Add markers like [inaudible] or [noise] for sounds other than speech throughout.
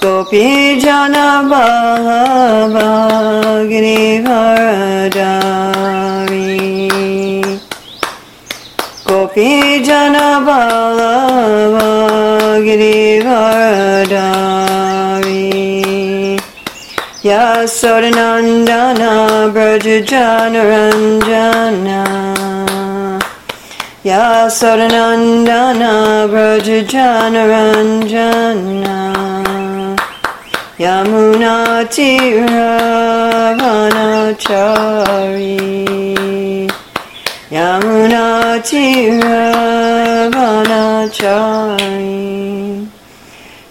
Gopi Jana Giridharadari Gopi Jana Giridharadari Yasodanandana Braja Janaranjana Yasodanandana Braja Janaranjana. Yamuna Tiravanachari Yamuna Tiravanachari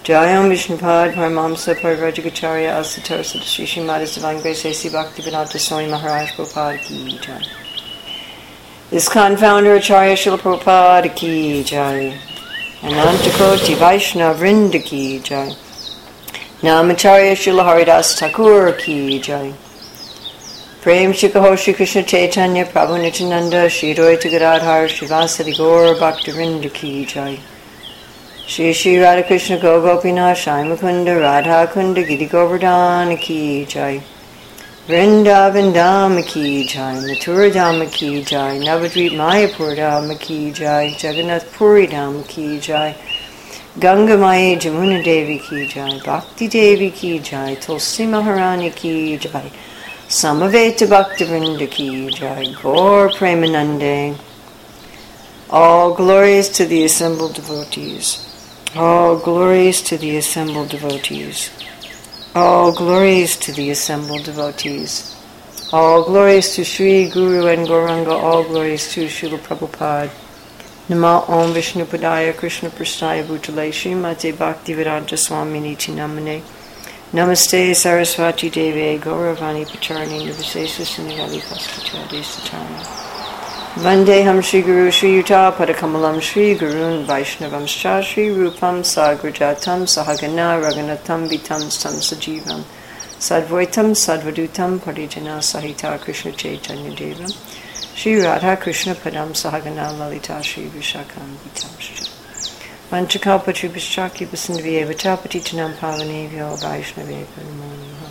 Jayam Vishnupad Paramamsa Parvrajagacharya Asatar Sri Srimad Divine Grace A.C. Bhaktivedanta Swami Maharaj Prabhupada Ki Jai ISKCON founder Acharya Srila Prabhupada Ki Jai. Anantakoti Vaishnava Vrinda Ki Jai. Namacharya Srila Haridas Thakur Ki Jai. Prem Shikaho Shri Krishna Chaitanya Prabhu Nityananda Shri Roy Gadadhar Shivasadi Gaur Bhaktivinoda Ki Jai. Shri Shri Radhakrishna Go Gopinath Shai Mukunda Radha Kunda Giri Govardhan Ki Jai Vrindavan Dham Ki Jai Mathura Dham Ki Jai Navadvip Mayapur Dham Ki Jai Jagannath Puri Jai Ganga Mai Jamuna Devi Ki Jai Bhakti Devi Ki Jai Tulsi Maharani Ki Jai Samaveta Bhaktivinoda Ki Jai Gaur Premanande All glories to the assembled devotees. All glories to the assembled devotees. All glories to the assembled devotees. All glories to Sri Guru and Gauranga. All glories to Srila Prabhupada. Nama Om Vishnu Padaya Krishna Prasthaya Bhutale Srimate Bhakti Vedanta Swami Niti Namane Namaste Saraswati Deve Gauravani Pacharni Nivasesa Sinigali Paskachadi Satana Vandeham Shri Guru Shri Yuta Padakamalam Shri Gurun Vaishnavam Shri Rupam Sagrajatam Sahagana Raganatam Vitam Stam Sajivam Sadvaitam Sadvadutam Parijana Sahita Krishna Chaitanya Devam Shri Radha Krishna Padam Sahagana Lalita Shri Vishakam Vitamshcha Vanchakalpatri Vishaki Vasindviya Vachapati Tanam Pavanevyo Vaishnaveva Namo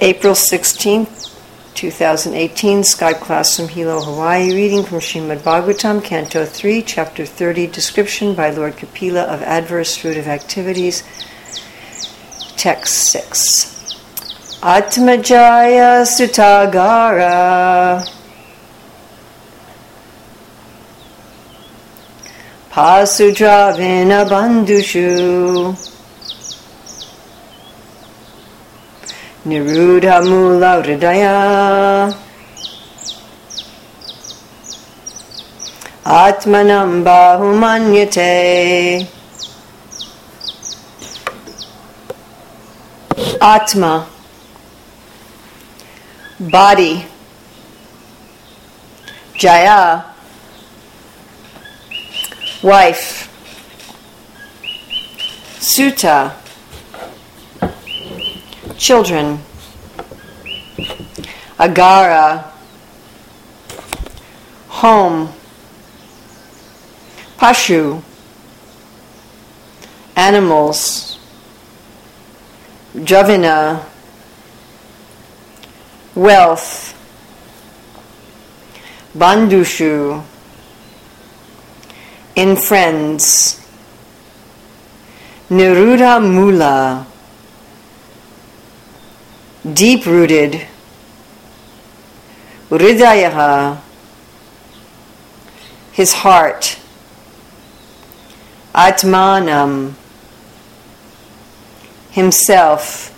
April 16th, 2018, Skype class from Hilo, Hawaii, reading from Srimad Bhagavatam, Canto 3, Chapter 30, Description by Lord Kapila of Adverse Fruitive Activities, Text 6. Atmajaya Sutagara Pasudravina Bandushu Nirudha Mula Hridaya Atmanam Bahumanyate. Atma. Body. Jaya. Wife. Sutta children. Agara, home. Pashu, animals. Javina, wealth. Bandushu, in friends. Niruddha Mula, deep rooted. Hridayaha, his heart. Atmanam, himself.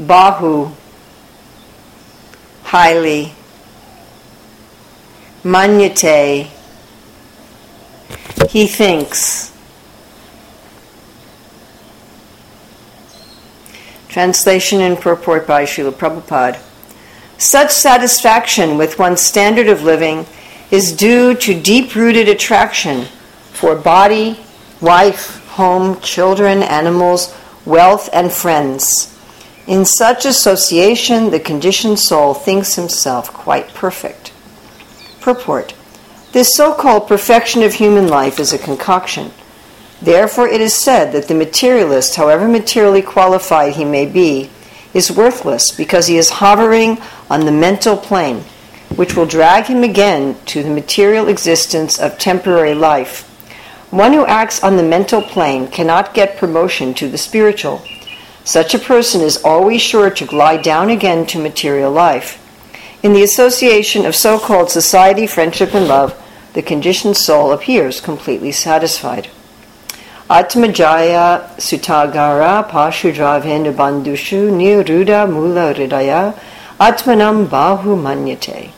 Bahu, highly. Manyate, he thinks. Translation and purport by Srila Prabhupada. Such satisfaction with one's standard of living is due to deep rooted attraction for body, wife, home, children, animals, wealth, and friends. In such association, the conditioned soul thinks himself quite perfect. Purport This so called perfection of human life is a concoction. Therefore, it is said that the materialist, however materially qualified he may be, is worthless because he is hovering on the mental plane, which will drag him again to the material existence of temporary life. One who acts on the mental plane cannot get promotion to the spiritual. Such a person is always sure to glide down again to material life. In the association of so called society, friendship, and love, the conditioned soul appears completely satisfied. Atmajaya sutagara pashudravena bandushu niruda mula ridaya atmanam bahu manyate.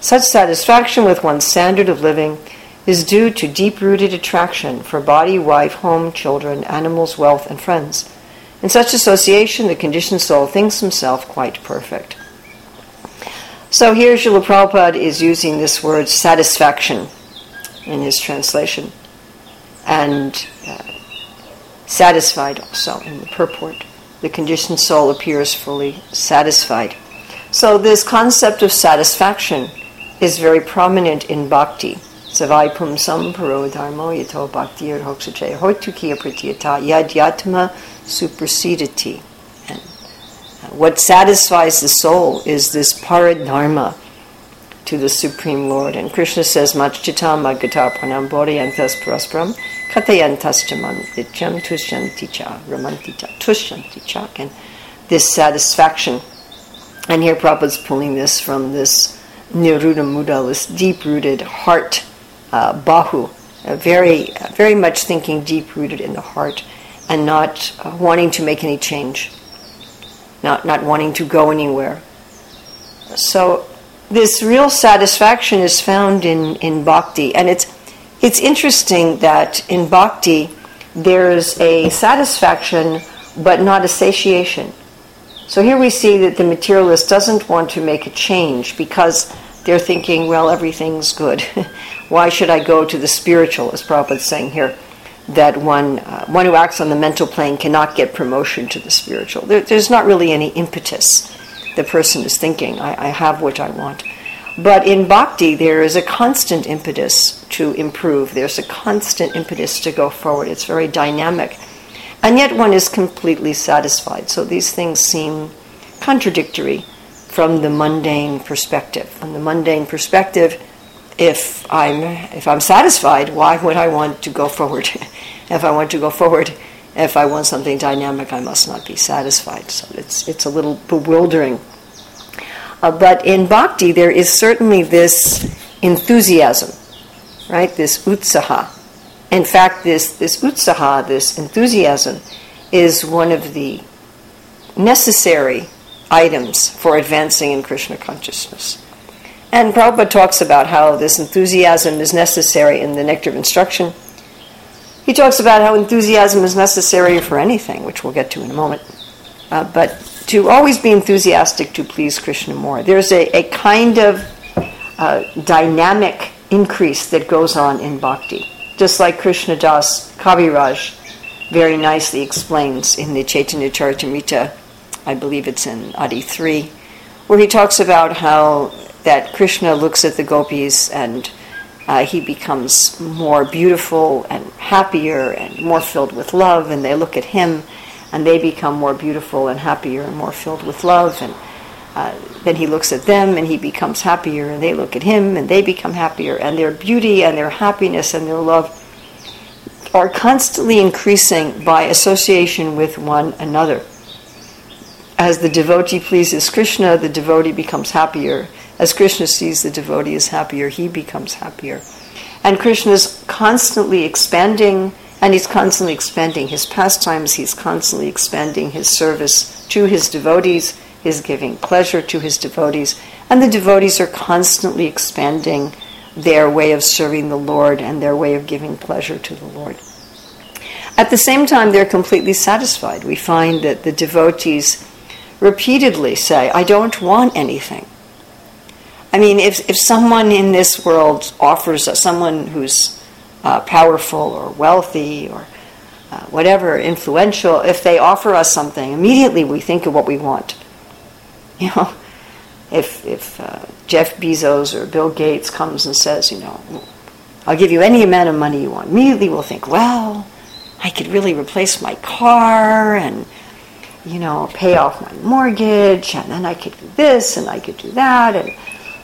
Such satisfaction with one's standard of living is due to deep rooted attraction for body, wife, home, children, animals, wealth, and friends. In such association, the conditioned soul thinks himself quite perfect. So here, Srila Prabhupada is using this word satisfaction in his translation, and uh, satisfied also in the purport. The conditioned soul appears fully satisfied. So, this concept of satisfaction is very prominent in bhakti. Savai pumsam paro dharmo yato bhakti hokshache hoitukiya pratyata yad yatma supersediti. And what satisfies the soul is this paradharma to the Supreme Lord. And Krishna says, Machchita magata pranam bodhayantas praspram katayantas chaman nityam tushyanticha ramanticha tushyanticha. And this satisfaction. And here Prabhupada's pulling this from this Niruda Muda, this deep rooted heart, uh, Bahu, uh, very, very much thinking deep rooted in the heart and not uh, wanting to make any change, not, not wanting to go anywhere. So, this real satisfaction is found in, in bhakti. And it's, it's interesting that in bhakti, there's a satisfaction but not a satiation. So here we see that the materialist doesn't want to make a change because they're thinking, well, everything's good. [laughs] Why should I go to the spiritual, as Prabhupada's saying here, that one, uh, one who acts on the mental plane cannot get promotion to the spiritual? There, there's not really any impetus. The person is thinking, I, I have what I want. But in bhakti, there is a constant impetus to improve. There's a constant impetus to go forward. It's very dynamic. And yet one is completely satisfied. So these things seem contradictory from the mundane perspective. From the mundane perspective, if I'm if I'm satisfied, why would I want to go forward? [laughs] if I want to go forward, if I want something dynamic, I must not be satisfied. So it's it's a little bewildering. Uh, but in bhakti, there is certainly this enthusiasm, right? This utsaha, in fact, this, this utsaha, this enthusiasm, is one of the necessary items for advancing in Krishna consciousness. And Prabhupada talks about how this enthusiasm is necessary in the Nectar of Instruction. He talks about how enthusiasm is necessary for anything, which we'll get to in a moment. Uh, but to always be enthusiastic to please Krishna more. There's a, a kind of uh, dynamic increase that goes on in bhakti just like Krishna Das Kaviraj very nicely explains in the Chaitanya Charitamrita, I believe it's in Adi 3, where he talks about how that Krishna looks at the gopis and uh, he becomes more beautiful and happier and more filled with love, and they look at him and they become more beautiful and happier and more filled with love. And uh, then he looks at them and he becomes happier, and they look at him and they become happier, and their beauty and their happiness and their love are constantly increasing by association with one another. As the devotee pleases Krishna, the devotee becomes happier. As Krishna sees the devotee is happier, he becomes happier. And Krishna is constantly expanding, and he's constantly expanding his pastimes, he's constantly expanding his service to his devotees is giving pleasure to his devotees, and the devotees are constantly expanding their way of serving the Lord and their way of giving pleasure to the Lord. At the same time, they're completely satisfied. We find that the devotees repeatedly say, I don't want anything. I mean, if, if someone in this world offers us, someone who's uh, powerful or wealthy or uh, whatever, influential, if they offer us something, immediately we think of what we want. [laughs] You know, if, if uh, Jeff Bezos or Bill Gates comes and says, you know, I'll give you any amount of money you want, immediately we'll think, well, I could really replace my car and, you know, pay off my mortgage, and then I could do this and I could do that, and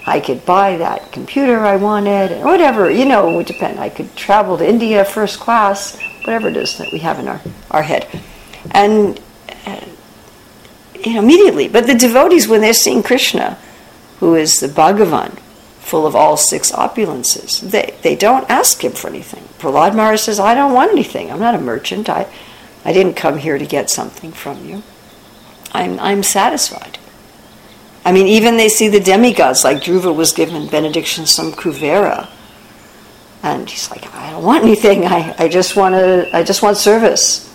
I could buy that computer I wanted, or whatever, you know, it would depend. I could travel to India first class, whatever it is that we have in our, our head. And, uh, you know, immediately. But the devotees, when they're seeing Krishna, who is the Bhagavan, full of all six opulences. They, they don't ask him for anything. Prahlad Maharaj says, I don't want anything. I'm not a merchant. I, I didn't come here to get something from you. I'm, I'm satisfied. I mean, even they see the demigods, like Dhruva was given benediction some kuvera. And he's like, I don't want anything. I, I just want to, I just want service.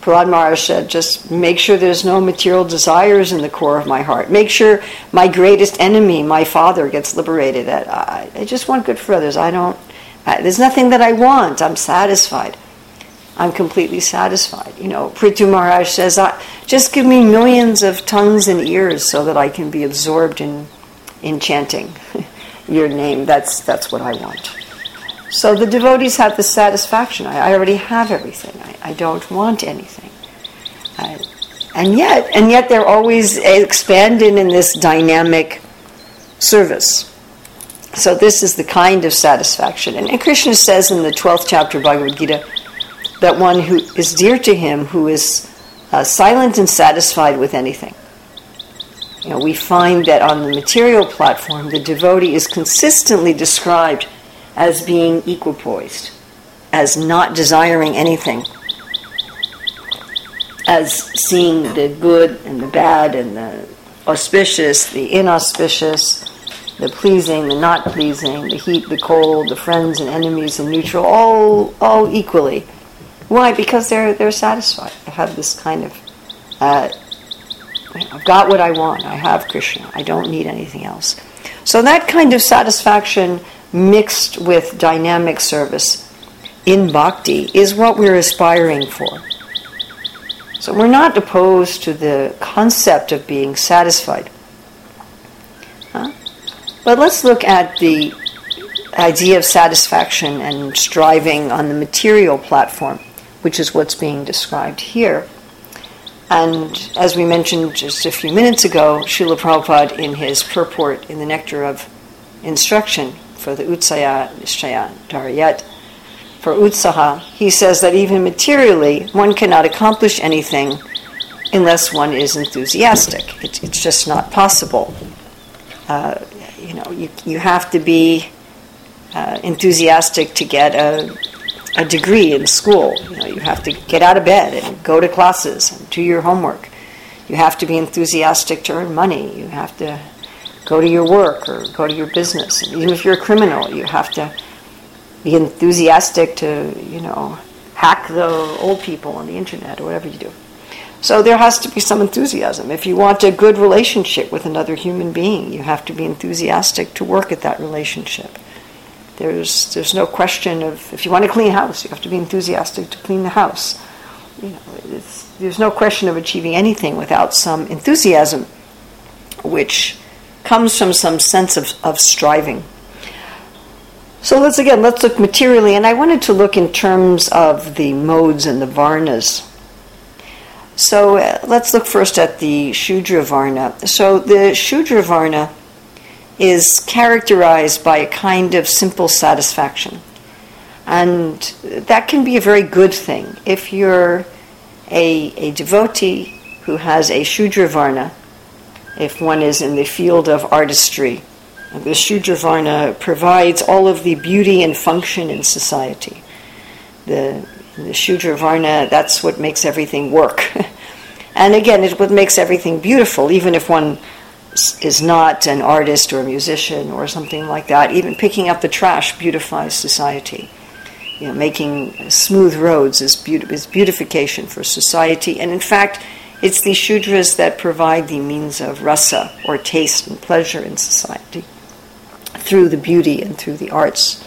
Prahlad Maharaj said, just make sure there's no material desires in the core of my heart. Make sure my greatest enemy, my father, gets liberated. I, I just want good for others. I don't, I, there's nothing that I want. I'm satisfied. I'm completely satisfied. You know, Prithu Maharaj says, just give me millions of tongues and ears so that I can be absorbed in, in chanting [laughs] your name. That's, that's what I want. So the devotees have the satisfaction. I, I already have everything. I, I don't want anything. I, and yet, and yet they're always expanding in this dynamic service. So this is the kind of satisfaction. And, and Krishna says in the 12th chapter of Bhagavad Gita that one who is dear to him, who is uh, silent and satisfied with anything. You know, we find that on the material platform, the devotee is consistently described as being equipoised, as not desiring anything, as seeing the good and the bad and the auspicious, the inauspicious, the pleasing, the not pleasing, the heat, the cold, the friends and enemies and neutral, all all equally. Why? Because they're they're satisfied. They have this kind of uh, I've got what I want. I have Krishna. I don't need anything else. So that kind of satisfaction mixed with dynamic service in bhakti is what we're aspiring for. So we're not opposed to the concept of being satisfied. Huh? But let's look at the idea of satisfaction and striving on the material platform, which is what's being described here. And as we mentioned just a few minutes ago, Srila Prabhupada, in his purport in the Nectar of Instruction, for the Utsaya Nishchaya Dharayat, for Utsaha, he says that even materially, one cannot accomplish anything unless one is enthusiastic. It, it's just not possible. Uh, you know, you, you have to be uh, enthusiastic to get a, a degree in school. You know, you have to get out of bed and go to classes and do your homework. You have to be enthusiastic to earn money. You have to go to your work or go to your business. And even if you're a criminal, you have to be enthusiastic to, you know, hack the old people on the internet or whatever you do. So there has to be some enthusiasm. If you want a good relationship with another human being, you have to be enthusiastic to work at that relationship. There's there's no question of if you want to clean house, you have to be enthusiastic to clean the house. You know, there's no question of achieving anything without some enthusiasm, which comes from some sense of, of striving. So let's again, let's look materially, and I wanted to look in terms of the modes and the varnas. So uh, let's look first at the Shudra Varna. So the Shudra Varna is characterized by a kind of simple satisfaction. And that can be a very good thing. If you're a, a devotee who has a Shudra Varna, if one is in the field of artistry. The Shudravarna provides all of the beauty and function in society. The, the Shudravarna, that's what makes everything work. [laughs] and again, it's what makes everything beautiful, even if one is not an artist or a musician or something like that. Even picking up the trash beautifies society. You know, making smooth roads is, is beautification for society. And in fact, it's the Shudras that provide the means of rasa, or taste and pleasure in society, through the beauty and through the arts.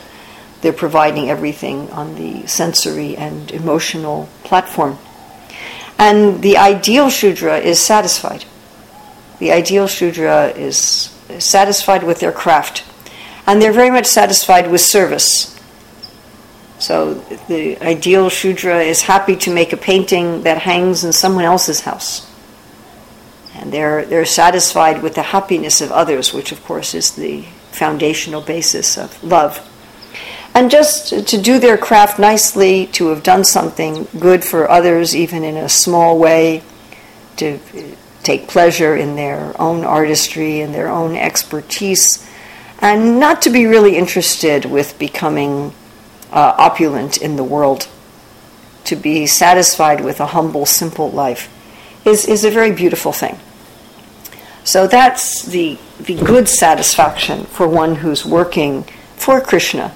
They're providing everything on the sensory and emotional platform. And the ideal Shudra is satisfied. The ideal Shudra is satisfied with their craft. And they're very much satisfied with service. So the ideal Shudra is happy to make a painting that hangs in someone else's house. And they're, they're satisfied with the happiness of others, which of course is the foundational basis of love. And just to do their craft nicely, to have done something good for others, even in a small way, to take pleasure in their own artistry and their own expertise, and not to be really interested with becoming uh, opulent in the world, to be satisfied with a humble, simple life, is, is a very beautiful thing. So that's the, the good satisfaction for one who's working for Krishna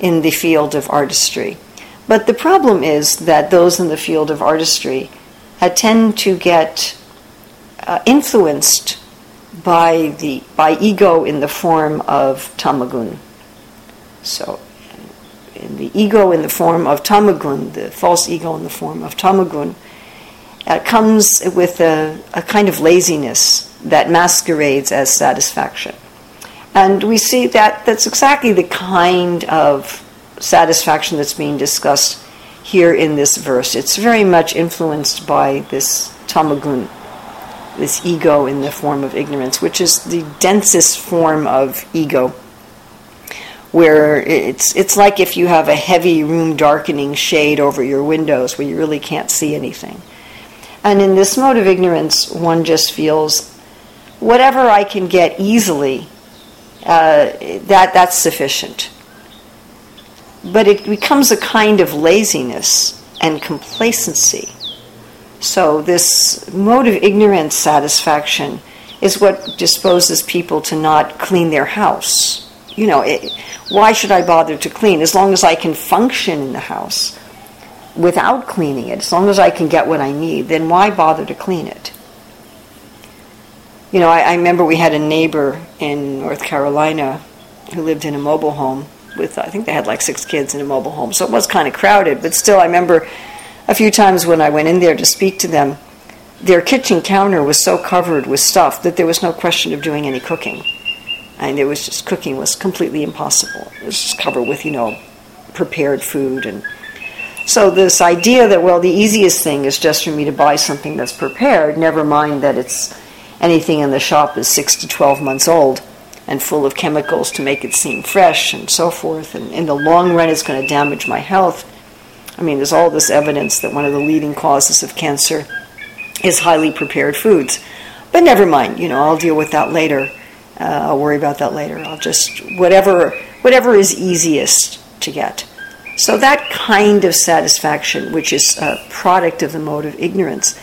in the field of artistry. But the problem is that those in the field of artistry tend to get uh, influenced by the by ego in the form of tamagun. So the ego in the form of tamagun, the false ego in the form of tamagun, uh, comes with a, a kind of laziness that masquerades as satisfaction. And we see that that's exactly the kind of satisfaction that's being discussed here in this verse. It's very much influenced by this tamagun, this ego in the form of ignorance, which is the densest form of ego where it's it's like if you have a heavy room darkening shade over your windows where you really can't see anything. And in this mode of ignorance, one just feels whatever I can get easily, uh, that that's sufficient. But it becomes a kind of laziness and complacency. So this mode of ignorance satisfaction is what disposes people to not clean their house. You know, it, why should I bother to clean? As long as I can function in the house without cleaning it, as long as I can get what I need, then why bother to clean it? You know, I, I remember we had a neighbor in North Carolina who lived in a mobile home with, I think they had like six kids in a mobile home, so it was kind of crowded, but still, I remember a few times when I went in there to speak to them, their kitchen counter was so covered with stuff that there was no question of doing any cooking and it was just cooking was completely impossible. It was just covered with you know prepared food and so this idea that well the easiest thing is just for me to buy something that's prepared, never mind that it's anything in the shop is six to twelve months old and full of chemicals to make it seem fresh and so forth, and in the long run it's going to damage my health. I mean, there's all this evidence that one of the leading causes of cancer is highly prepared foods. But never mind, you know, I'll deal with that later. Uh, I'll worry about that later. I'll just whatever whatever is easiest to get. So that kind of satisfaction, which is a product of the mode of ignorance,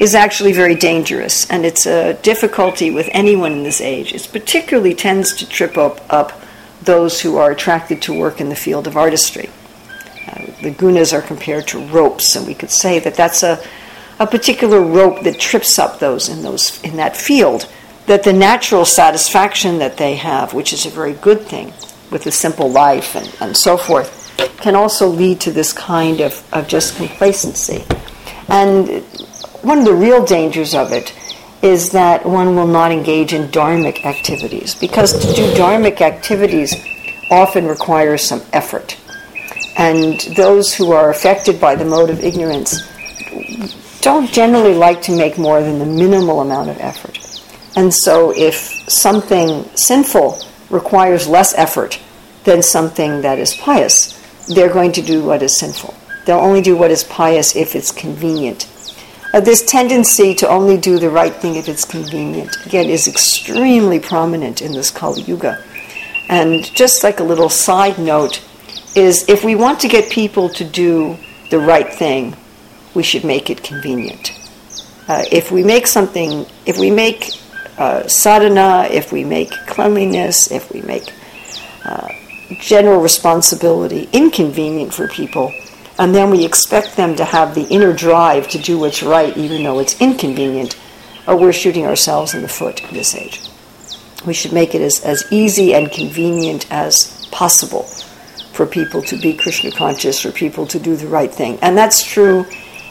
is actually very dangerous, and it's a difficulty with anyone in this age. It particularly tends to trip up, up those who are attracted to work in the field of artistry. The gunas are compared to ropes, and we could say that that's a, a particular rope that trips up those in those in that field that the natural satisfaction that they have, which is a very good thing with a simple life and, and so forth, can also lead to this kind of, of just complacency. And one of the real dangers of it is that one will not engage in dharmic activities, because to do dharmic activities often requires some effort. And those who are affected by the mode of ignorance don't generally like to make more than the minimal amount of effort. And so, if something sinful requires less effort than something that is pious, they're going to do what is sinful. They'll only do what is pious if it's convenient. Uh, this tendency to only do the right thing if it's convenient, again, is extremely prominent in this Kali Yuga. And just like a little side note, is if we want to get people to do the right thing, we should make it convenient. Uh, if we make something, if we make uh, sadhana, if we make cleanliness, if we make uh, general responsibility inconvenient for people, and then we expect them to have the inner drive to do what's right, even though it's inconvenient, or we're shooting ourselves in the foot in this age. We should make it as, as easy and convenient as possible for people to be Krishna conscious, for people to do the right thing. And that's true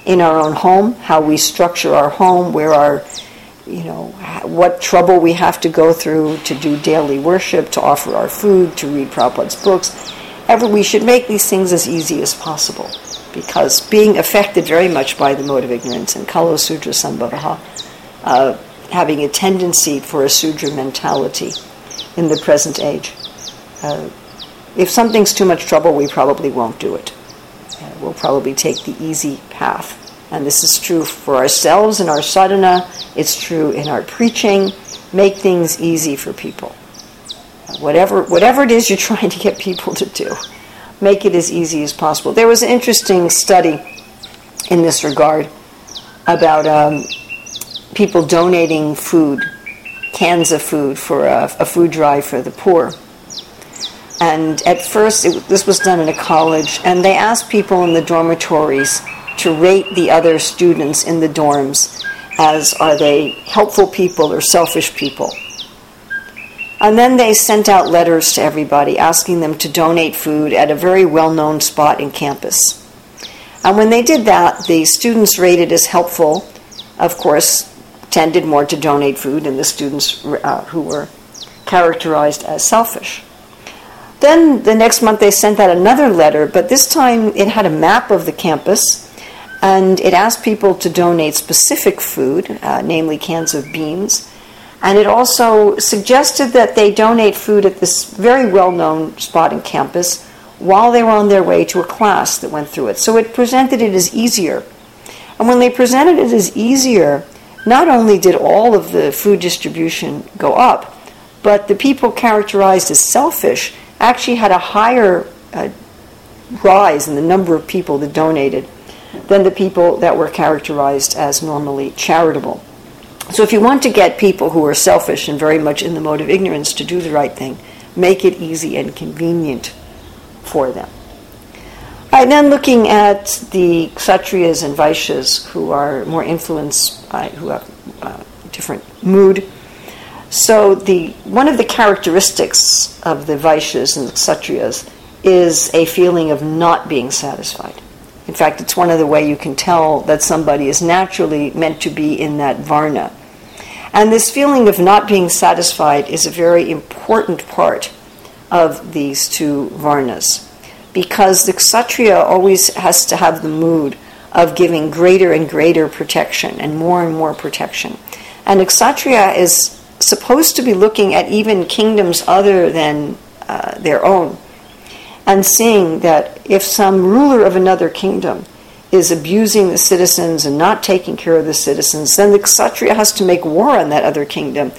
in our own home, how we structure our home, where our you know, what trouble we have to go through to do daily worship, to offer our food, to read Prabhupada's books. Ever, we should make these things as easy as possible because being affected very much by the mode of ignorance and Kalo Sudra Sambhavaha, uh, having a tendency for a Sudra mentality in the present age. Uh, if something's too much trouble, we probably won't do it. We'll probably take the easy path. And this is true for ourselves in our sadhana, it's true in our preaching. Make things easy for people. Whatever, whatever it is you're [laughs] trying to get people to do, make it as easy as possible. There was an interesting study in this regard about um, people donating food, cans of food, for a, a food drive for the poor. And at first, it, this was done in a college, and they asked people in the dormitories to rate the other students in the dorms as are they helpful people or selfish people. And then they sent out letters to everybody asking them to donate food at a very well known spot in campus. And when they did that, the students rated as helpful, of course, tended more to donate food than the students uh, who were characterized as selfish. Then the next month they sent out another letter, but this time it had a map of the campus and it asked people to donate specific food, uh, namely cans of beans. And it also suggested that they donate food at this very well known spot in campus while they were on their way to a class that went through it. So it presented it as easier. And when they presented it as easier, not only did all of the food distribution go up, but the people characterized as selfish actually had a higher uh, rise in the number of people that donated than the people that were characterized as normally charitable. So, if you want to get people who are selfish and very much in the mode of ignorance to do the right thing, make it easy and convenient for them. All right, then looking at the Kshatriyas and Vaishyas who are more influenced by, who have uh, different mood. So, the, one of the characteristics of the Vaishyas and the Kshatriyas is a feeling of not being satisfied. In fact, it's one of the way you can tell that somebody is naturally meant to be in that varna. And this feeling of not being satisfied is a very important part of these two varnas. Because the kshatriya always has to have the mood of giving greater and greater protection and more and more protection. And the kshatriya is supposed to be looking at even kingdoms other than uh, their own and seeing that if some ruler of another kingdom is abusing the citizens and not taking care of the citizens, then the kshatriya has to make war on that other kingdom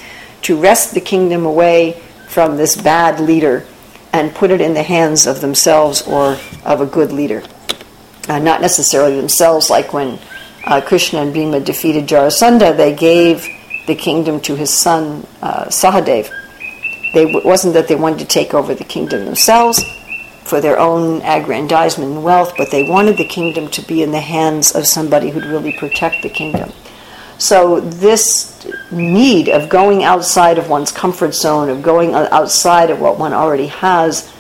to wrest the kingdom away from this bad leader and put it in the hands of themselves or of a good leader. Uh, not necessarily themselves, like when uh, Krishna and Bhima defeated Jarasandha, they gave the kingdom to his son uh, Sahadev. They, it wasn't that they wanted to take over the kingdom themselves, for their own aggrandizement and wealth, but they wanted the kingdom to be in the hands of somebody who'd really protect the kingdom. So, this need of going outside of one's comfort zone, of going outside of what one already has,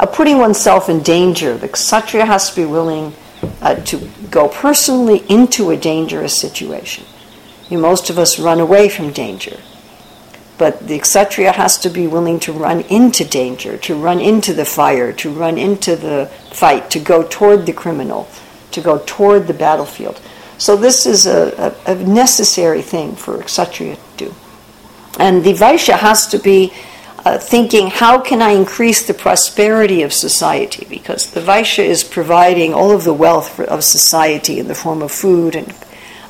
of putting oneself in danger, the kshatriya has to be willing uh, to go personally into a dangerous situation. You know, most of us run away from danger. But the kshatriya has to be willing to run into danger, to run into the fire, to run into the fight, to go toward the criminal, to go toward the battlefield. So this is a, a, a necessary thing for kshatriya to do. And the vaishya has to be uh, thinking, how can I increase the prosperity of society? Because the Vaishya is providing all of the wealth for, of society in the form of food and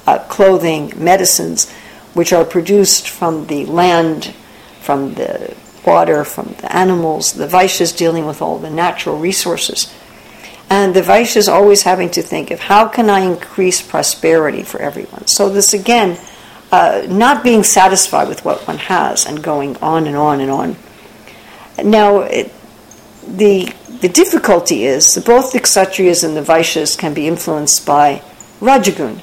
uh, clothing, medicines which are produced from the land, from the water, from the animals. The Vaishyas dealing with all the natural resources. And the Vaishyas always having to think of how can I increase prosperity for everyone. So this again uh, not being satisfied with what one has and going on and on and on. Now, it, the the difficulty is that both the Kshatriyas and the Vaishyas can be influenced by Rajagun,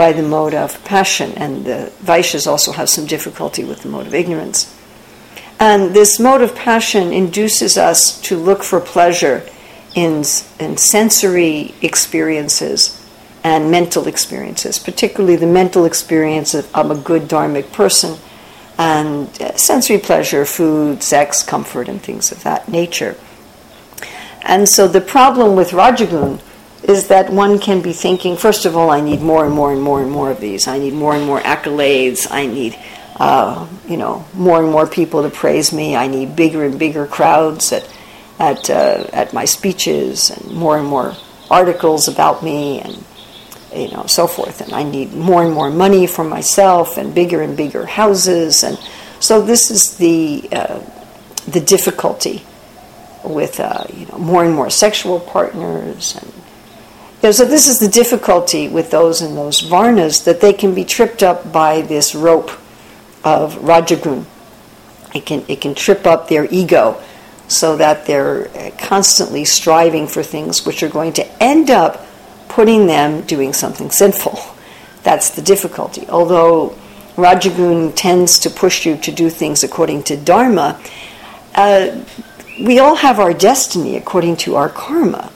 by the mode of passion, and the Vaishyas also have some difficulty with the mode of ignorance. And this mode of passion induces us to look for pleasure in, in sensory experiences and mental experiences, particularly the mental experience of I'm a good dharmic person, and uh, sensory pleasure, food, sex, comfort, and things of that nature. And so the problem with Rajagun is that one can be thinking, first of all, I need more and more and more and more of these. I need more and more accolades. I need, uh, you know, more and more people to praise me. I need bigger and bigger crowds at, at, uh, at my speeches and more and more articles about me and, you know, so forth. And I need more and more money for myself and bigger and bigger houses. And so this is the, uh, the difficulty with uh, you know more and more sexual partners and you know, so this is the difficulty with those in those varnas that they can be tripped up by this rope of rajagun. It can it can trip up their ego so that they're constantly striving for things which are going to end up putting them doing something sinful. [laughs] That's the difficulty. Although Rajagun tends to push you to do things according to Dharma, uh, we all have our destiny according to our karma.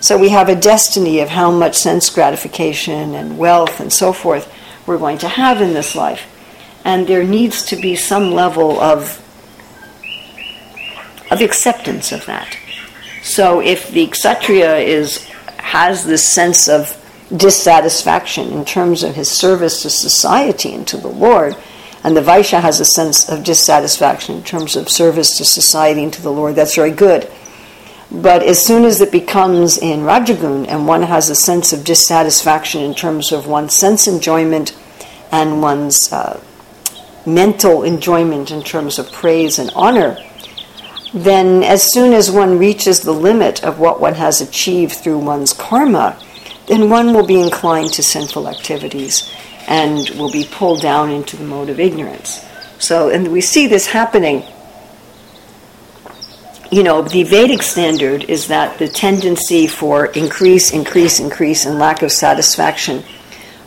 So we have a destiny of how much sense gratification and wealth and so forth we're going to have in this life. And there needs to be some level of, of acceptance of that. So if the kshatriya is, has this sense of dissatisfaction in terms of his service to society and to the Lord, and the Vaishya has a sense of dissatisfaction in terms of service to society and to the Lord. That's very good. But as soon as it becomes in Rajagun and one has a sense of dissatisfaction in terms of one's sense enjoyment and one's uh, mental enjoyment in terms of praise and honor, then as soon as one reaches the limit of what one has achieved through one's karma, then one will be inclined to sinful activities and will be pulled down into the mode of ignorance. So, and we see this happening. You know, the Vedic standard is that the tendency for increase, increase, increase, and lack of satisfaction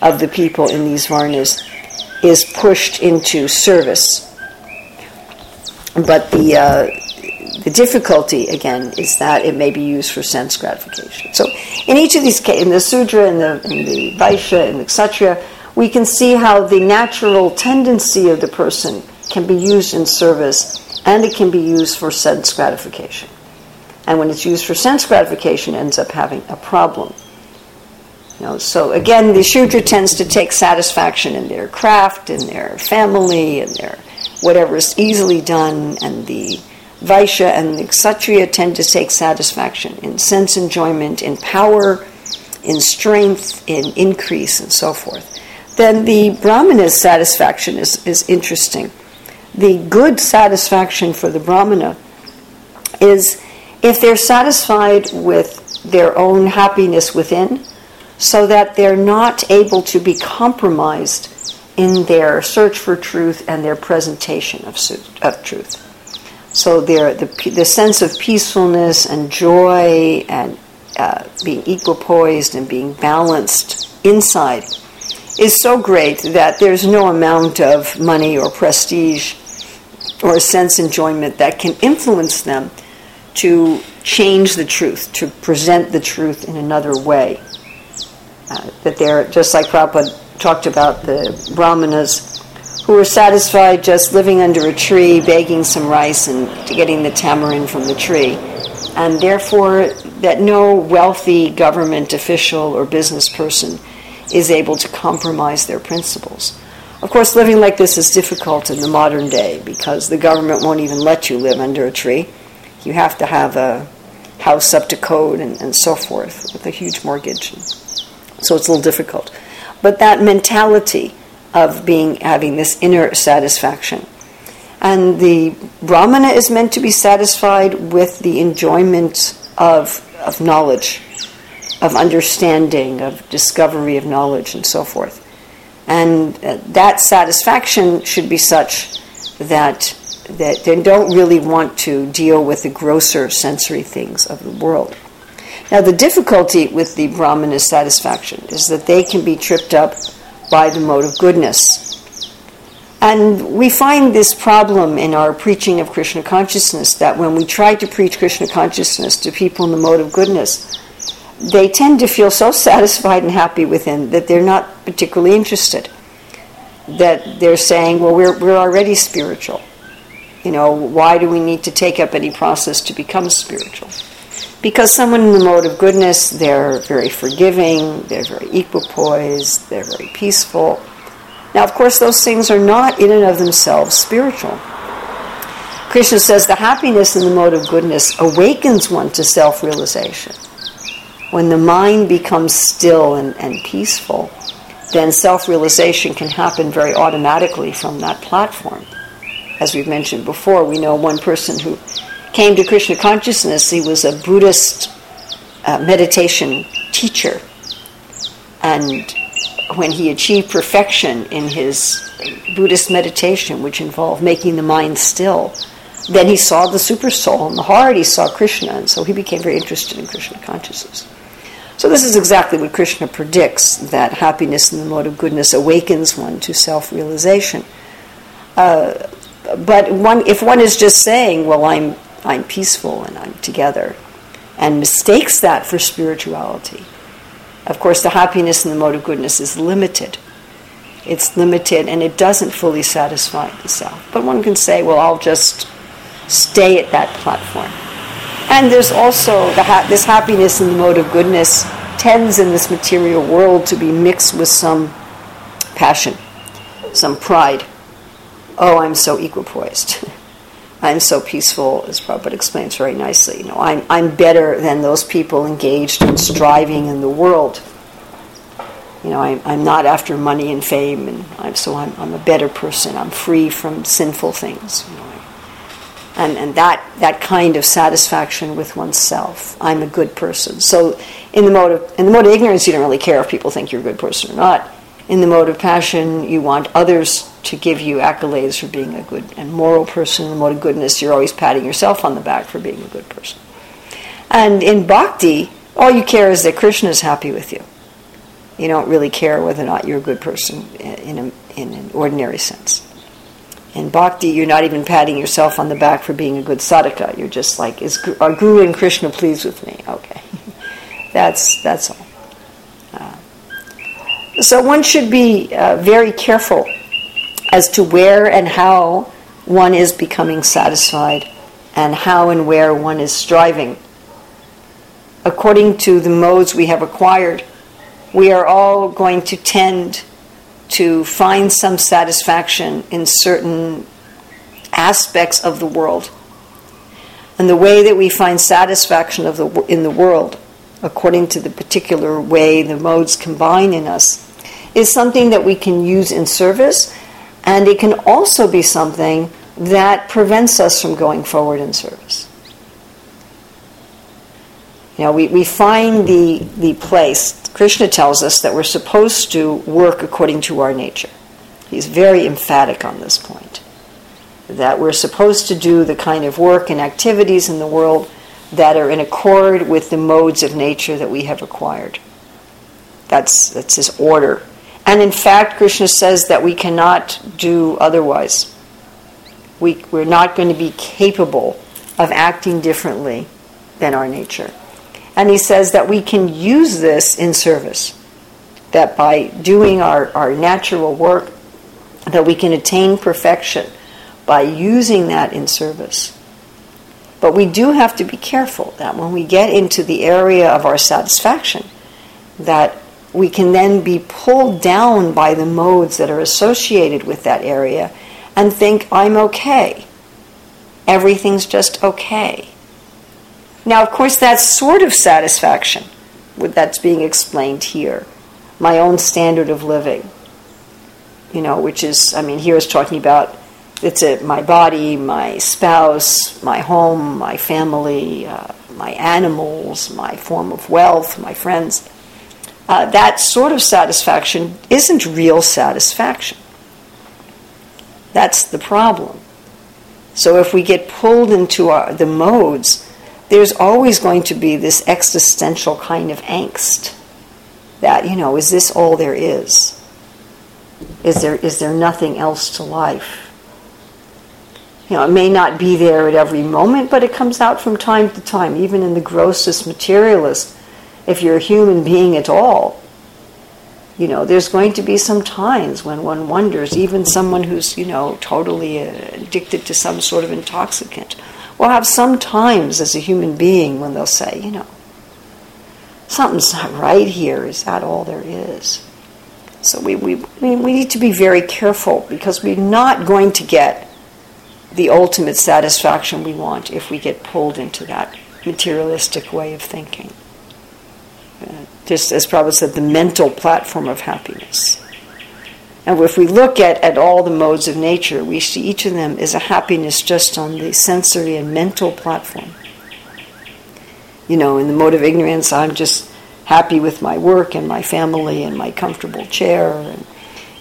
of the people in these varnas is pushed into service. But the uh, the difficulty again is that it may be used for sense gratification. So, in each of these cases, in the Sudra, in the in the Vaishya, in the Kshatriya, we can see how the natural tendency of the person can be used in service and it can be used for sense gratification. And when it's used for sense gratification, ends up having a problem. You know, so again, the Shudra tends to take satisfaction in their craft, in their family, in their whatever is easily done, and the Vaishya and the Kshatriya tend to take satisfaction in sense enjoyment, in power, in strength, in increase, and so forth then the Brahmana's satisfaction is, is interesting. The good satisfaction for the Brahmana is if they're satisfied with their own happiness within, so that they're not able to be compromised in their search for truth and their presentation of, of truth. So the, the sense of peacefulness and joy and uh, being equipoised and being balanced inside is so great that there's no amount of money or prestige or a sense enjoyment that can influence them to change the truth, to present the truth in another way. Uh, that they're just like Prabhupada talked about the brahmanas who were satisfied just living under a tree, begging some rice and getting the tamarind from the tree. And therefore, that no wealthy government official or business person is able to compromise their principles. Of course, living like this is difficult in the modern day because the government won't even let you live under a tree. You have to have a house up to code and, and so forth with a huge mortgage. So it's a little difficult. But that mentality of being having this inner satisfaction. And the Brahmana is meant to be satisfied with the enjoyment of, of knowledge of understanding, of discovery of knowledge, and so forth. And uh, that satisfaction should be such that that they don't really want to deal with the grosser sensory things of the world. Now, the difficulty with the Brahmana satisfaction is that they can be tripped up by the mode of goodness. And we find this problem in our preaching of Krishna consciousness that when we try to preach Krishna consciousness to people in the mode of goodness, they tend to feel so satisfied and happy within that they're not particularly interested. That they're saying, well, we're, we're already spiritual. You know, why do we need to take up any process to become spiritual? Because someone in the mode of goodness, they're very forgiving, they're very equipoised, they're very peaceful. Now, of course, those things are not in and of themselves spiritual. Krishna says the happiness in the mode of goodness awakens one to self realization. When the mind becomes still and, and peaceful, then self realization can happen very automatically from that platform. As we've mentioned before, we know one person who came to Krishna consciousness, he was a Buddhist uh, meditation teacher. And when he achieved perfection in his Buddhist meditation, which involved making the mind still, then he saw the super soul in the heart, he saw Krishna, and so he became very interested in Krishna consciousness. So, this is exactly what Krishna predicts that happiness in the mode of goodness awakens one to self realization. Uh, but one, if one is just saying, well, I'm I'm peaceful and I'm together, and mistakes that for spirituality. Of course, the happiness in the mode of goodness is limited. It's limited and it doesn't fully satisfy the self. But one can say, well, I'll just stay at that platform. And there's also the ha- this happiness in the mode of goodness tends in this material world to be mixed with some passion, some pride. Oh, I'm so equipoised. [laughs] I'm so peaceful, as Prabhupada explains very nicely. You know, I'm, I'm better than those people engaged in striving in the world. You know, I'm, I'm not after money and fame, and I'm, so I'm, I'm a better person. I'm free from sinful things. You know, and, and that, that kind of satisfaction with oneself. I'm a good person. So, in the mode of, in the mode of ignorance, you don't really care if people think you're a good person or not. In the mode of passion, you want others to give you accolades for being a good and moral person. In the mode of goodness, you're always patting yourself on the back for being a good person. And in bhakti, all you care is that Krishna is happy with you. You don't really care whether or not you're a good person in, a, in an ordinary sense. In bhakti, you're not even patting yourself on the back for being a good sadhaka. You're just like, is our Guru and Krishna pleased with me? Okay. [laughs] that's, that's all. Uh, so one should be uh, very careful as to where and how one is becoming satisfied and how and where one is striving. According to the modes we have acquired, we are all going to tend to find some satisfaction in certain aspects of the world. And the way that we find satisfaction of the, in the world, according to the particular way the modes combine in us, is something that we can use in service and it can also be something that prevents us from going forward in service. Know, we, we find the, the place, Krishna tells us that we're supposed to work according to our nature. He's very emphatic on this point. That we're supposed to do the kind of work and activities in the world that are in accord with the modes of nature that we have acquired. That's, that's his order and in fact, Krishna says that we cannot do otherwise. We, we're not going to be capable of acting differently than our nature. And he says that we can use this in service. That by doing our, our natural work, that we can attain perfection by using that in service. But we do have to be careful that when we get into the area of our satisfaction, that we can then be pulled down by the modes that are associated with that area and think, I'm okay. Everything's just okay. Now, of course, that's sort of satisfaction that's being explained here. My own standard of living, you know, which is, I mean, here is talking about it's a, my body, my spouse, my home, my family, uh, my animals, my form of wealth, my friends uh, that sort of satisfaction isn't real satisfaction. That's the problem. So if we get pulled into our, the modes, there's always going to be this existential kind of angst that, you know, is this all there is? Is there, is there nothing else to life? You know, it may not be there at every moment, but it comes out from time to time, even in the grossest materialist. If you're a human being at all, you know, there's going to be some times when one wonders, even someone who's, you know, totally addicted to some sort of intoxicant will have some times as a human being when they'll say, you know, something's not right here. Is that all there is? So we, we, we need to be very careful because we're not going to get the ultimate satisfaction we want if we get pulled into that materialistic way of thinking. Uh, just as Prabhupada said, the mental platform of happiness. And if we look at, at all the modes of nature, we see each of them as a happiness just on the sensory and mental platform. You know, in the mode of ignorance, I'm just happy with my work and my family and my comfortable chair. And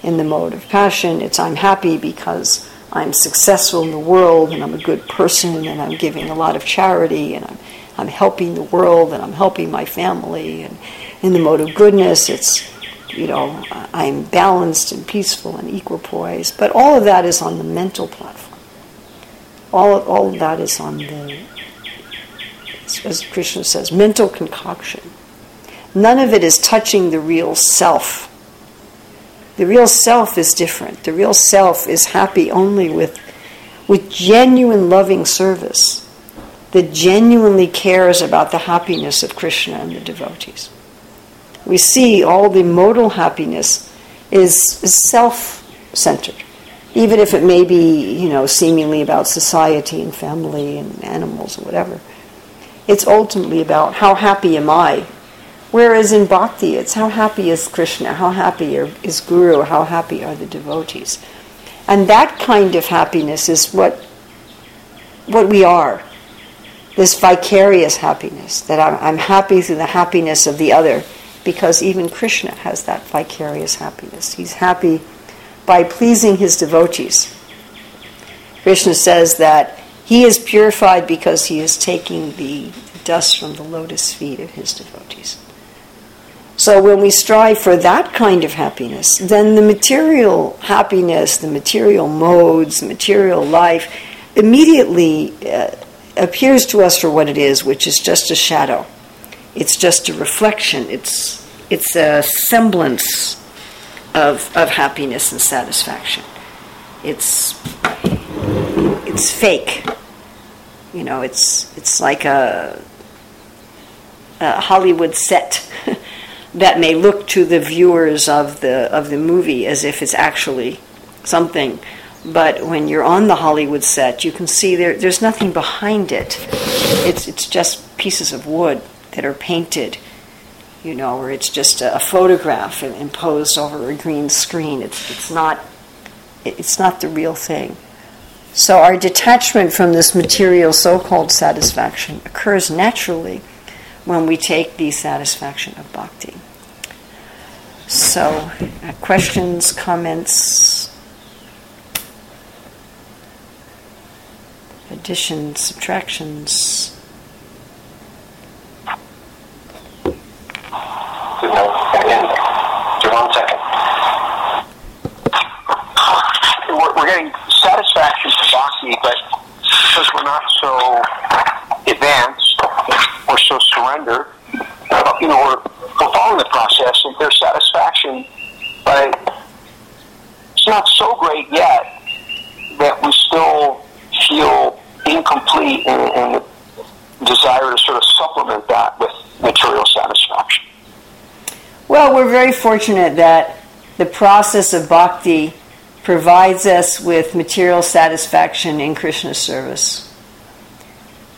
in the mode of passion, it's I'm happy because I'm successful in the world and I'm a good person and I'm giving a lot of charity and I'm, I'm helping the world and I'm helping my family. And in the mode of goodness, it's, you know, I'm balanced and peaceful and equipoised. But all of that is on the mental platform. All, all of that is on the, as Krishna says, mental concoction. None of it is touching the real self the real self is different. The real self is happy only with, with genuine loving service that genuinely cares about the happiness of Krishna and the devotees. We see all the modal happiness is, is self centered, even if it may be, you know, seemingly about society and family and animals or whatever. It's ultimately about how happy am I Whereas in bhakti, it's how happy is Krishna, how happy is Guru, how happy are the devotees. And that kind of happiness is what, what we are this vicarious happiness, that I'm, I'm happy through the happiness of the other, because even Krishna has that vicarious happiness. He's happy by pleasing his devotees. Krishna says that he is purified because he is taking the dust from the lotus feet of his devotees. So when we strive for that kind of happiness, then the material happiness, the material modes, material life, immediately uh, appears to us for what it is, which is just a shadow. It's just a reflection. It's it's a semblance of of happiness and satisfaction. It's it's fake. You know, it's it's like a, a Hollywood set. [laughs] that may look to the viewers of the of the movie as if it's actually something but when you're on the Hollywood set you can see there there's nothing behind it it's it's just pieces of wood that are painted you know or it's just a, photograph imposed over a green screen it's it's not it's not the real thing so our detachment from this material so-called satisfaction occurs naturally when we take the satisfaction of bhakti. So, uh, questions, comments, additions, subtractions. One second. We're, getting satisfaction from bhakti, but because we're not so advanced or so surrendered, you know, we're, following the process and there's satisfaction, but it's not so great yet that we still feel incomplete and, and desire to sort of supplement that with material satisfaction. Well, we're very fortunate that the process of bhakti provides us with material satisfaction in Krishna's service.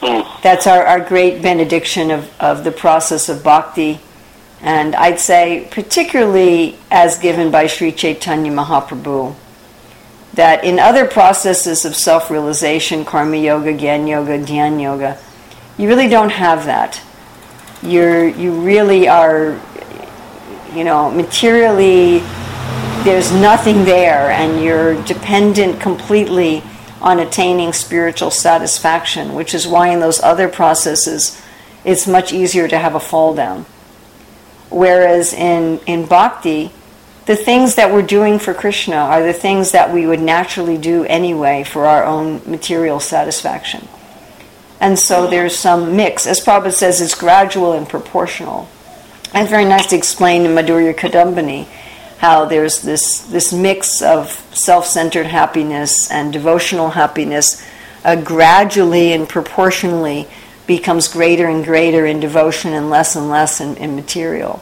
Hmm. That's our, our great benediction of, of the process of bhakti. And I'd say, particularly as given by Sri Chaitanya Mahaprabhu, that in other processes of self realization, karma yoga, gyan yoga, dhyan yoga, you really don't have that. You're, you really are, you know, materially there's nothing there and you're dependent completely on attaining spiritual satisfaction, which is why in those other processes it's much easier to have a fall down. Whereas in, in bhakti, the things that we're doing for Krishna are the things that we would naturally do anyway for our own material satisfaction. And so there's some mix. As Prabhupada says, it's gradual and proportional. And very nice to explain in Madhurya Kadambini how there's this, this mix of self centered happiness and devotional happiness uh, gradually and proportionally becomes greater and greater in devotion and less and less in, in material.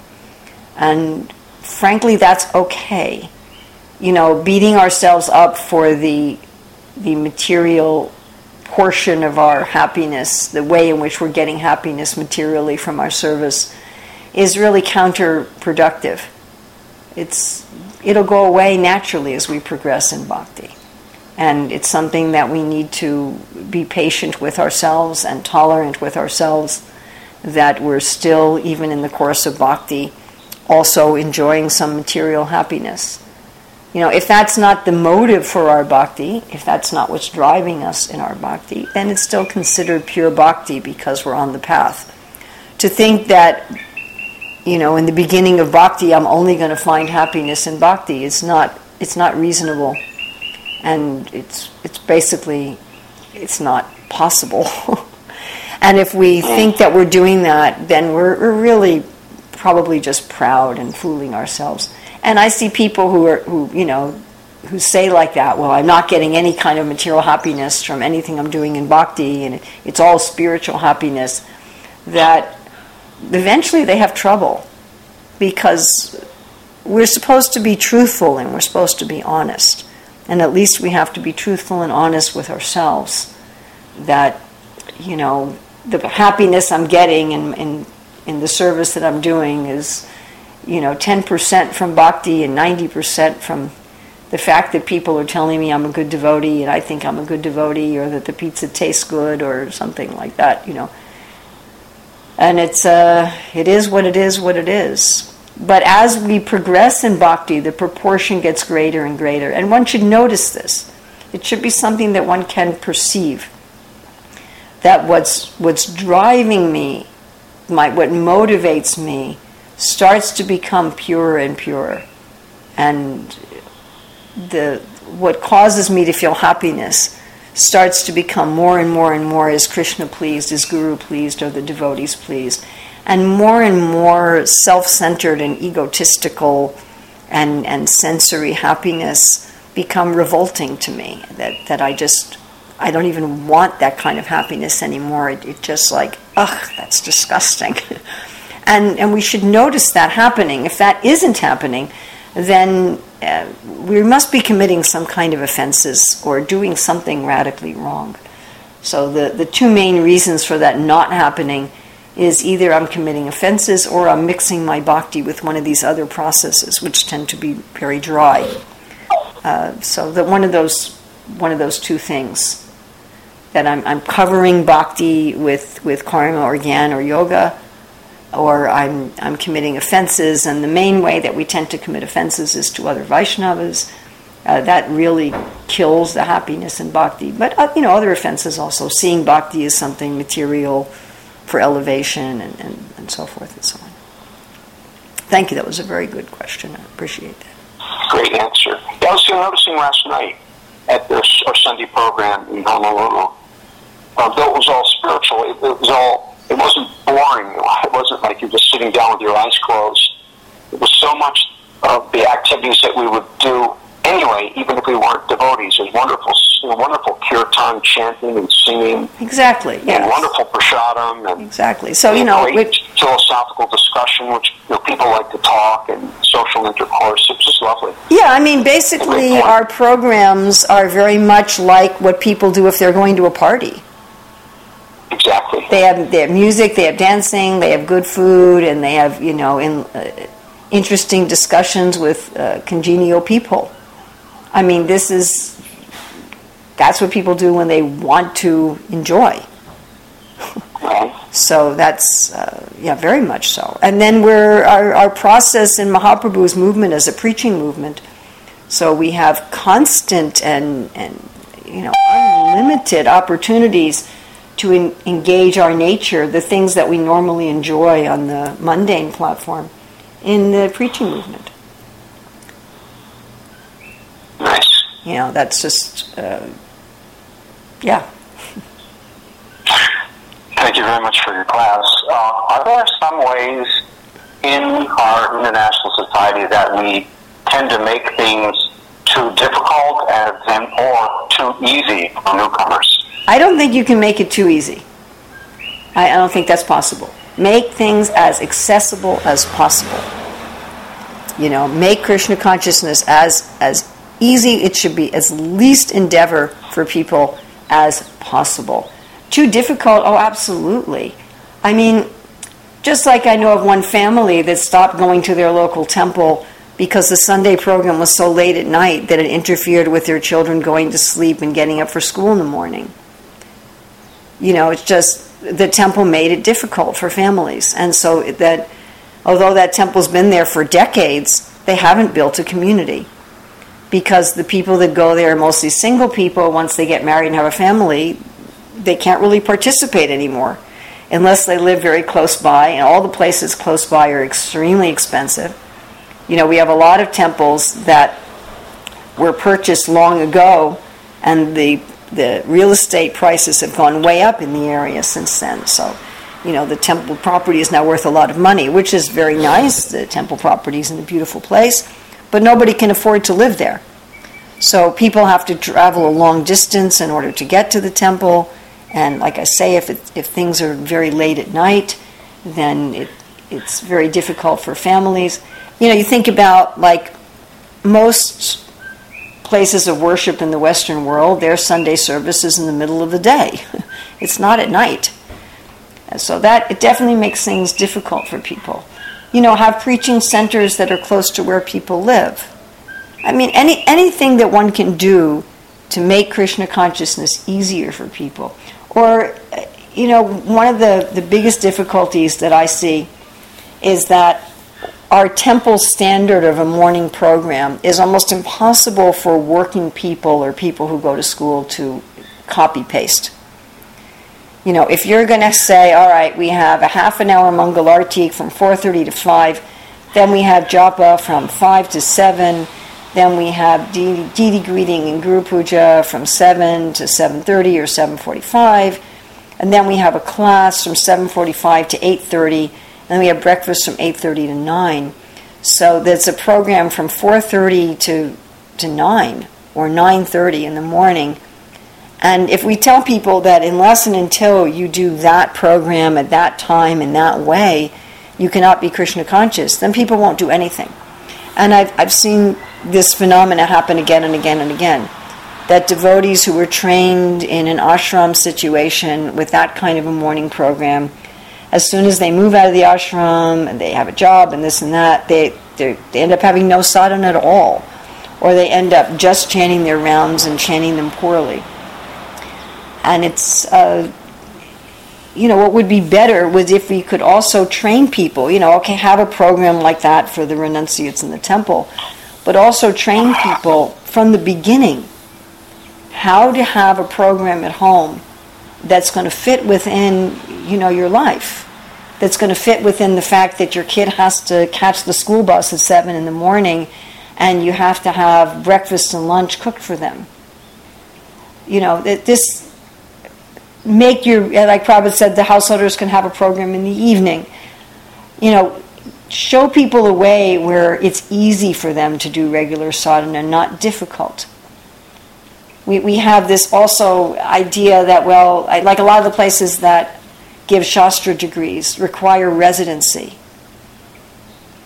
And frankly, that's okay. You know, beating ourselves up for the, the material portion of our happiness, the way in which we're getting happiness materially from our service, is really counterproductive. It's, it'll go away naturally as we progress in bhakti. And it's something that we need to be patient with ourselves and tolerant with ourselves that we're still, even in the course of bhakti, also enjoying some material happiness. You know, if that's not the motive for our bhakti, if that's not what's driving us in our bhakti, then it's still considered pure bhakti because we're on the path. To think that you know, in the beginning of bhakti, I'm only going to find happiness in bhakti. It's not, it's not reasonable, and it's, it's basically, it's not possible. [laughs] and if we think that we're doing that, then we're, we're really probably just proud and fooling ourselves. And I see people who are, who you know, who say like that, well, I'm not getting any kind of material happiness from anything I'm doing in bhakti, and it's all spiritual happiness. That eventually they have trouble because we're supposed to be truthful and we're supposed to be honest. And at least we have to be truthful and honest with ourselves that, you know, the happiness I'm getting in, in, in the service that I'm doing is, you know, 10% from bhakti and 90% from the fact that people are telling me I'm a good devotee and I think I'm a good devotee or that the pizza tastes good or something like that, you know and it's uh, it is what it is, what it is. But as we progress in bhakti, the proportion gets greater and greater, and one should notice this. It should be something that one can perceive. That what's what's driving me, my what motivates me, starts to become purer and purer, and the what causes me to feel happiness starts to become more and more and more is Krishna pleased, is Guru pleased, or the devotees pleased. And more and more self centered and egotistical and, and sensory happiness become revolting to me. That, that I just, I don't even want that kind of happiness anymore. It, it just like, ugh, that's disgusting. [laughs] and, and we should notice that happening. If that isn't happening, then uh, we must be committing some kind of offenses or doing something radically wrong. So the, the two main reasons for that not happening is either I'm committing offenses or I'm mixing my bhakti with one of these other processes, which tend to be very dry. Uh, so that one of those one of those two things that I'm, I'm covering bhakti with, with karma or gyan or yoga, or I'm, I'm committing offenses, and the main way that we tend to commit offenses is to other Vaishnavas. Uh, that really kills the happiness in bhakti. But uh, you know, other offenses also. Seeing bhakti as something material for elevation and, and, and so forth and so on. Thank you. That was a very good question. I appreciate that. Great answer. Yeah, I was noticing last night at this, our Sunday program in Honolulu. Uh, though it was all spiritual, it, it was all it wasn't boring. It wasn't like you're just sitting down with your eyes closed. It was so much of the activities that we would do anyway, even if we weren't devotees. It was wonderful, wonderful kirtan chanting and singing. Exactly. And wonderful prasadam. And exactly. So you know, which, philosophical discussion, which you know, people like to talk and social intercourse. It's just lovely. Yeah, I mean, basically, our programs are very much like what people do if they're going to a party. Exactly. They have they have music, they have dancing, they have good food, and they have you know in, uh, interesting discussions with uh, congenial people. I mean, this is that's what people do when they want to enjoy. [laughs] So that's, uh, yeah, very much so. And then we're, our, our process in Mahaprabhu's movement is a preaching movement. So we have constant and, and you know, unlimited opportunities to in, engage our nature, the things that we normally enjoy on the mundane platform, in the preaching movement. Nice. You know, that's just, uh, yeah. Thank you very much for your class. Uh, are there some ways in our international society that we tend to make things too difficult and or too easy for newcomers? I don't think you can make it too easy. I, I don't think that's possible. Make things as accessible as possible. You know, make Krishna consciousness as as easy it should be, as least endeavor for people as possible. Too difficult? Oh, absolutely. I mean, just like I know of one family that stopped going to their local temple because the Sunday program was so late at night that it interfered with their children going to sleep and getting up for school in the morning. You know, it's just the temple made it difficult for families. And so that although that temple's been there for decades, they haven't built a community because the people that go there are mostly single people. Once they get married and have a family, they can't really participate anymore unless they live very close by, and all the places close by are extremely expensive. You know, we have a lot of temples that were purchased long ago, and the the real estate prices have gone way up in the area since then. So, you know, the temple property is now worth a lot of money, which is very nice. The temple property is in a beautiful place, but nobody can afford to live there. So people have to travel a long distance in order to get to the temple. And like I say, if, it, if things are very late at night, then it, it's very difficult for families. You know, you think about like most places of worship in the Western world, their Sunday service is in the middle of the day. [laughs] it's not at night. And so that it definitely makes things difficult for people. You know, have preaching centers that are close to where people live. I mean, any anything that one can do to make Krishna consciousness easier for people. Or, you know, one of the, the biggest difficulties that I see is that our temple standard of a morning program is almost impossible for working people or people who go to school to copy paste. You know, if you're going to say, all right, we have a half an hour Mangalartik from 4.30 to 5, then we have japa from 5 to 7, then we have Deity greeting and Guru Puja from 7 to 7.30 or 7.45, and then we have a class from 7.45 to 8.30, then we have breakfast from 8:30 to 9. So that's a program from 4:30 to to 9 or 9:30 in the morning. And if we tell people that unless and until you do that program at that time in that way, you cannot be Krishna conscious, then people won't do anything. And I've, I've seen this phenomena happen again and again and again. That devotees who were trained in an ashram situation with that kind of a morning program as soon as they move out of the ashram and they have a job and this and that, they, they end up having no sadhana at all. Or they end up just chanting their rounds and chanting them poorly. And it's, uh, you know, what would be better was if we could also train people, you know, okay, have a program like that for the renunciates in the temple, but also train people from the beginning how to have a program at home that's going to fit within you know your life. That's going to fit within the fact that your kid has to catch the school bus at seven in the morning and you have to have breakfast and lunch cooked for them. You know that this make your like Prabhupada said the householders can have a program in the evening. You know show people a way where it's easy for them to do regular sadhana not difficult we, we have this also idea that, well, I, like a lot of the places that give Shastra degrees require residency.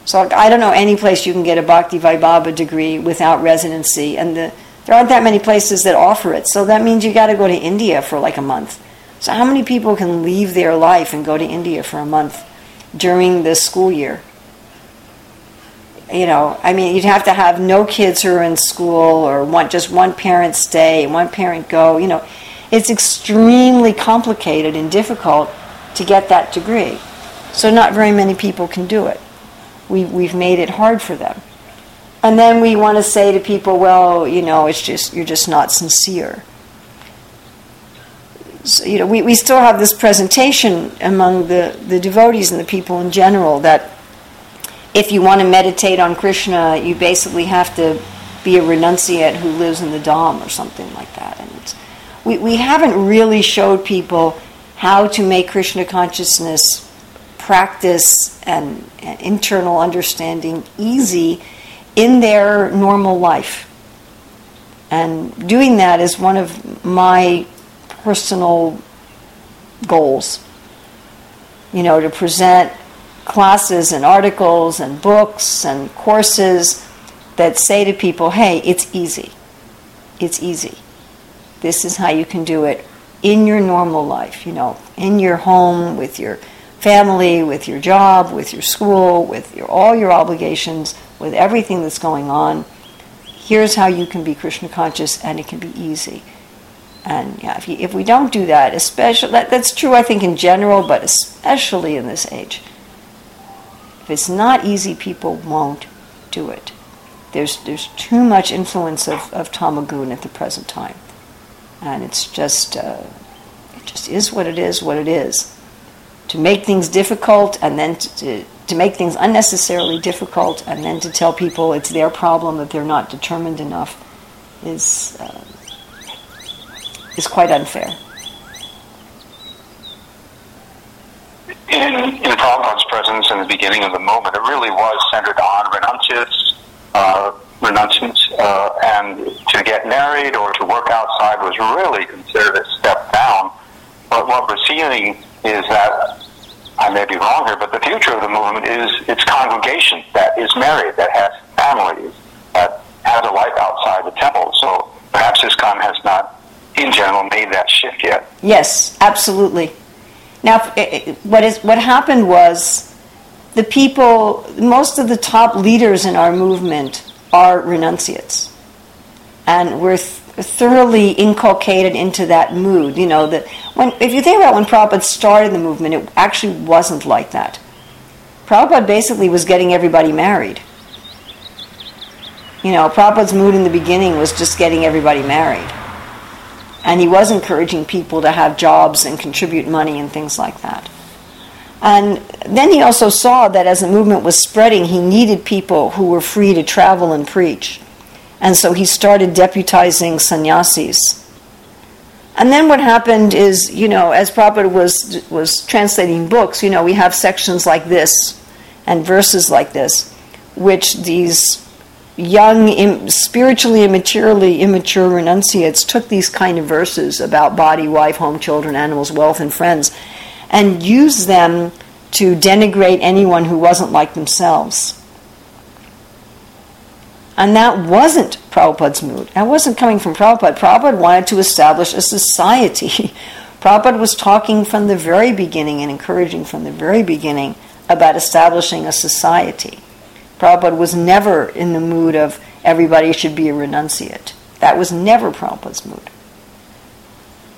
So I don't know any place you can get a Bhakti Vaibhava degree without residency, and the, there aren't that many places that offer it. So that means you got to go to India for like a month. So how many people can leave their life and go to India for a month during the school year? You know, I mean, you'd have to have no kids who are in school or one, just one parent stay and one parent go. You know, it's extremely complicated and difficult to get that degree. So not very many people can do it. We, we've made it hard for them. And then we want to say to people, well, you know, it's just, you're just not sincere. So, you know, we, we still have this presentation among the, the devotees and the people in general that if you want to meditate on Krishna, you basically have to be a renunciate who lives in the Dham or something like that. And we, we haven't really showed people how to make Krishna consciousness practice and, and internal understanding easy in their normal life. And doing that is one of my personal goals. You know, to present classes and articles and books and courses that say to people, hey, it's easy. It's easy. This is how you can do it in your normal life, you know, in your home, with your family, with your job, with your school, with your, all your obligations, with everything that's going on. Here's how you can be Krishna conscious, and it can be easy. And yeah, if, you, if we don't do that, especially that, that's true, I think, in general, but especially in this age. If it's not easy, people won't do it. There's there's too much influence of of tamagun at the present time, and it's just uh, it just is what it is. What it is to make things difficult and then to, to, to, make things unnecessarily difficult and then to tell people it's their problem that they're not determined enough is uh, is quite unfair. In, in Prabhupada's presence in the beginning of the moment, it really was centered on renunciates, uh, renunciants, uh, and to get married or to work outside was really considered a step down. But what we're seeing is that I may be wrong here, but the future of the movement is its congregation that is married, that has families, that has a life outside the temple. So perhaps ISKCON has not, in general, made that shift yet. Yes, absolutely. Now, what is what happened was the people, most of the top leaders in our movement are renunciates, and we're thoroughly inculcated into that mood. You know that when if you think about when Prabhupada started the movement, it actually wasn't like that. Prabhupada basically was getting everybody married. You know, Prabhupada's mood in the beginning was just getting everybody married. And he was encouraging people to have jobs and contribute money and things like that. And then he also saw that as the movement was spreading, he needed people who were free to travel and preach. And so he started deputizing sannyasis. And then what happened is, you know, as Prabhupada was, was translating books, you know, we have sections like this and verses like this, which these young, Im- spiritually materially immature renunciates took these kind of verses about body, wife, home, children, animals, wealth, and friends, and used them to denigrate anyone who wasn't like themselves. And that wasn't Prabhupada's mood. That wasn't coming from Prabhupada. Prabhupada wanted to establish a society. [laughs] Prabhupada was talking from the very beginning and encouraging from the very beginning about establishing a society. Prabhupada was never in the mood of everybody should be a renunciate. That was never Prabhupada's mood.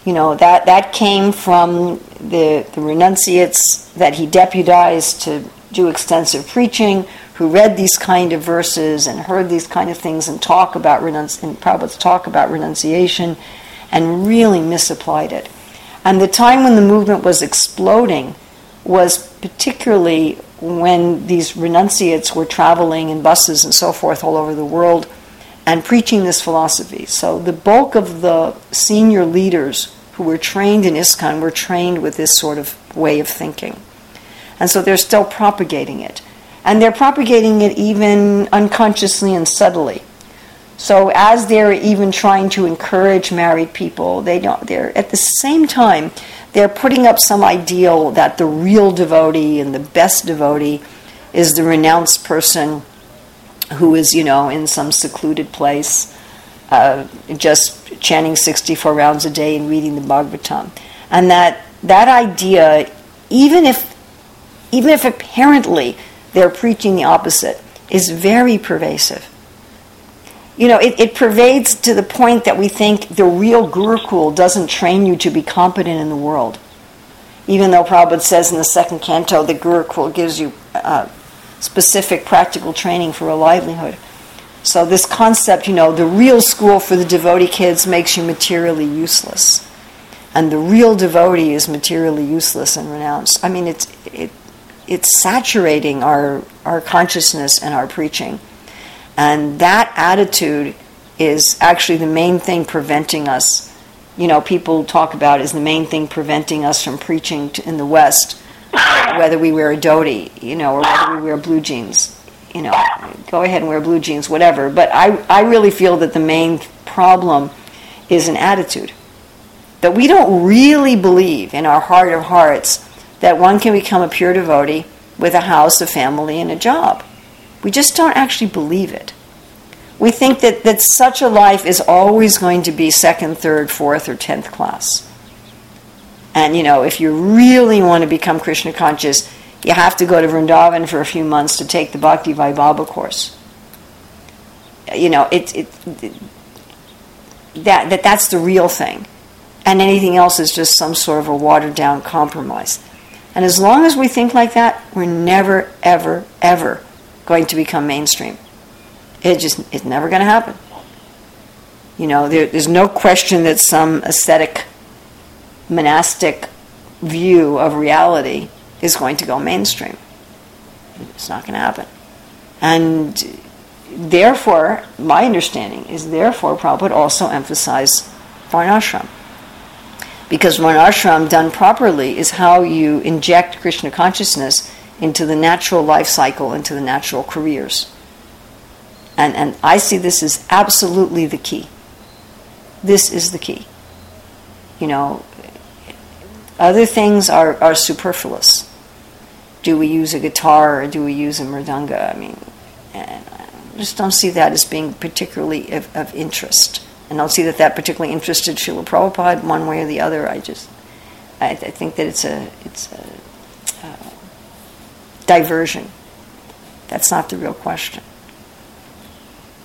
You know, that, that came from the, the renunciates that he deputized to do extensive preaching, who read these kind of verses and heard these kind of things and talk about renunci- and Prabhupada's talk about renunciation and really misapplied it. And the time when the movement was exploding was particularly when these renunciates were traveling in buses and so forth all over the world and preaching this philosophy. So the bulk of the senior leaders who were trained in ISKCON were trained with this sort of way of thinking. And so they're still propagating it and they're propagating it even unconsciously and subtly. So as they're even trying to encourage married people, they don't. They're at the same time they're putting up some ideal that the real devotee and the best devotee is the renounced person who is, you know, in some secluded place, uh, just chanting 64 rounds a day and reading the Bhagavatam, and that that idea, even if even if apparently they're preaching the opposite is very pervasive. You know, it, it pervades to the point that we think the real Gurukul doesn't train you to be competent in the world. even though Prabhupada says in the second canto the Gurukul gives you uh, specific practical training for a livelihood. So, this concept, you know, the real school for the devotee kids makes you materially useless. And the real devotee is materially useless and renounced. I mean, it's, it, it's saturating our, our consciousness and our preaching. And that attitude is actually the main thing preventing us. You know, people talk about is the main thing preventing us from preaching to, in the West, whether we wear a dhoti, you know, or whether we wear blue jeans. You know, go ahead and wear blue jeans, whatever. But I, I really feel that the main problem is an attitude. That we don't really believe in our heart of hearts that one can become a pure devotee with a house, a family, and a job. We just don't actually believe it we think that, that such a life is always going to be second, third, fourth, or tenth class. And you know, if you really want to become Krishna conscious, you have to go to Vrindavan for a few months to take the Bhakti Vaibhava course. You know, it, it, it, that, that that's the real thing. And anything else is just some sort of a watered down compromise. And as long as we think like that, we're never, ever, ever going to become mainstream. It just it's never going to happen. You know, there, there's no question that some ascetic, monastic view of reality is going to go mainstream. It's not going to happen. And therefore, my understanding is therefore Prabhupada also emphasized varnashram. Because varnashram done properly is how you inject Krishna consciousness into the natural life cycle, into the natural careers. And, and I see this as absolutely the key. This is the key. You know, other things are, are superfluous. Do we use a guitar or do we use a mridanga? I mean, eh, I just don't see that as being particularly of, of interest. And I don't see that that particularly interested Srila Prabhupada one way or the other. I just, I, I think that it's a, it's a diversion. That's not the real question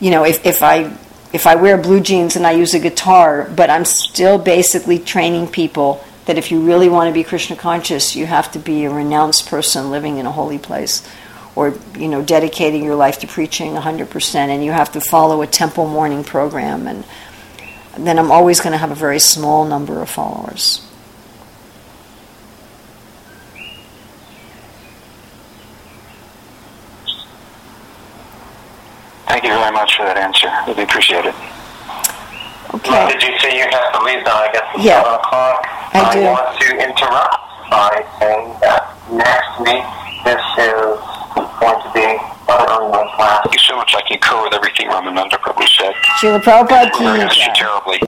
you know, if, if I if I wear blue jeans and I use a guitar, but I'm still basically training people that if you really want to be Krishna conscious, you have to be a renounced person living in a holy place or you know dedicating your life to preaching 100% and you have to follow a temple morning program and then I'm always going to have a very small number of followers. Thank you very much for that answer. Really appreciate it. Okay. Well, did you say you have to leave now? I guess it's Yeah. 7 o'clock. I do. want to interrupt by saying that next week this is going to be another online. Thank you so much. I concur with everything Ramananda Prabhu said. Srila Prabhupada ki We're going to you terribly.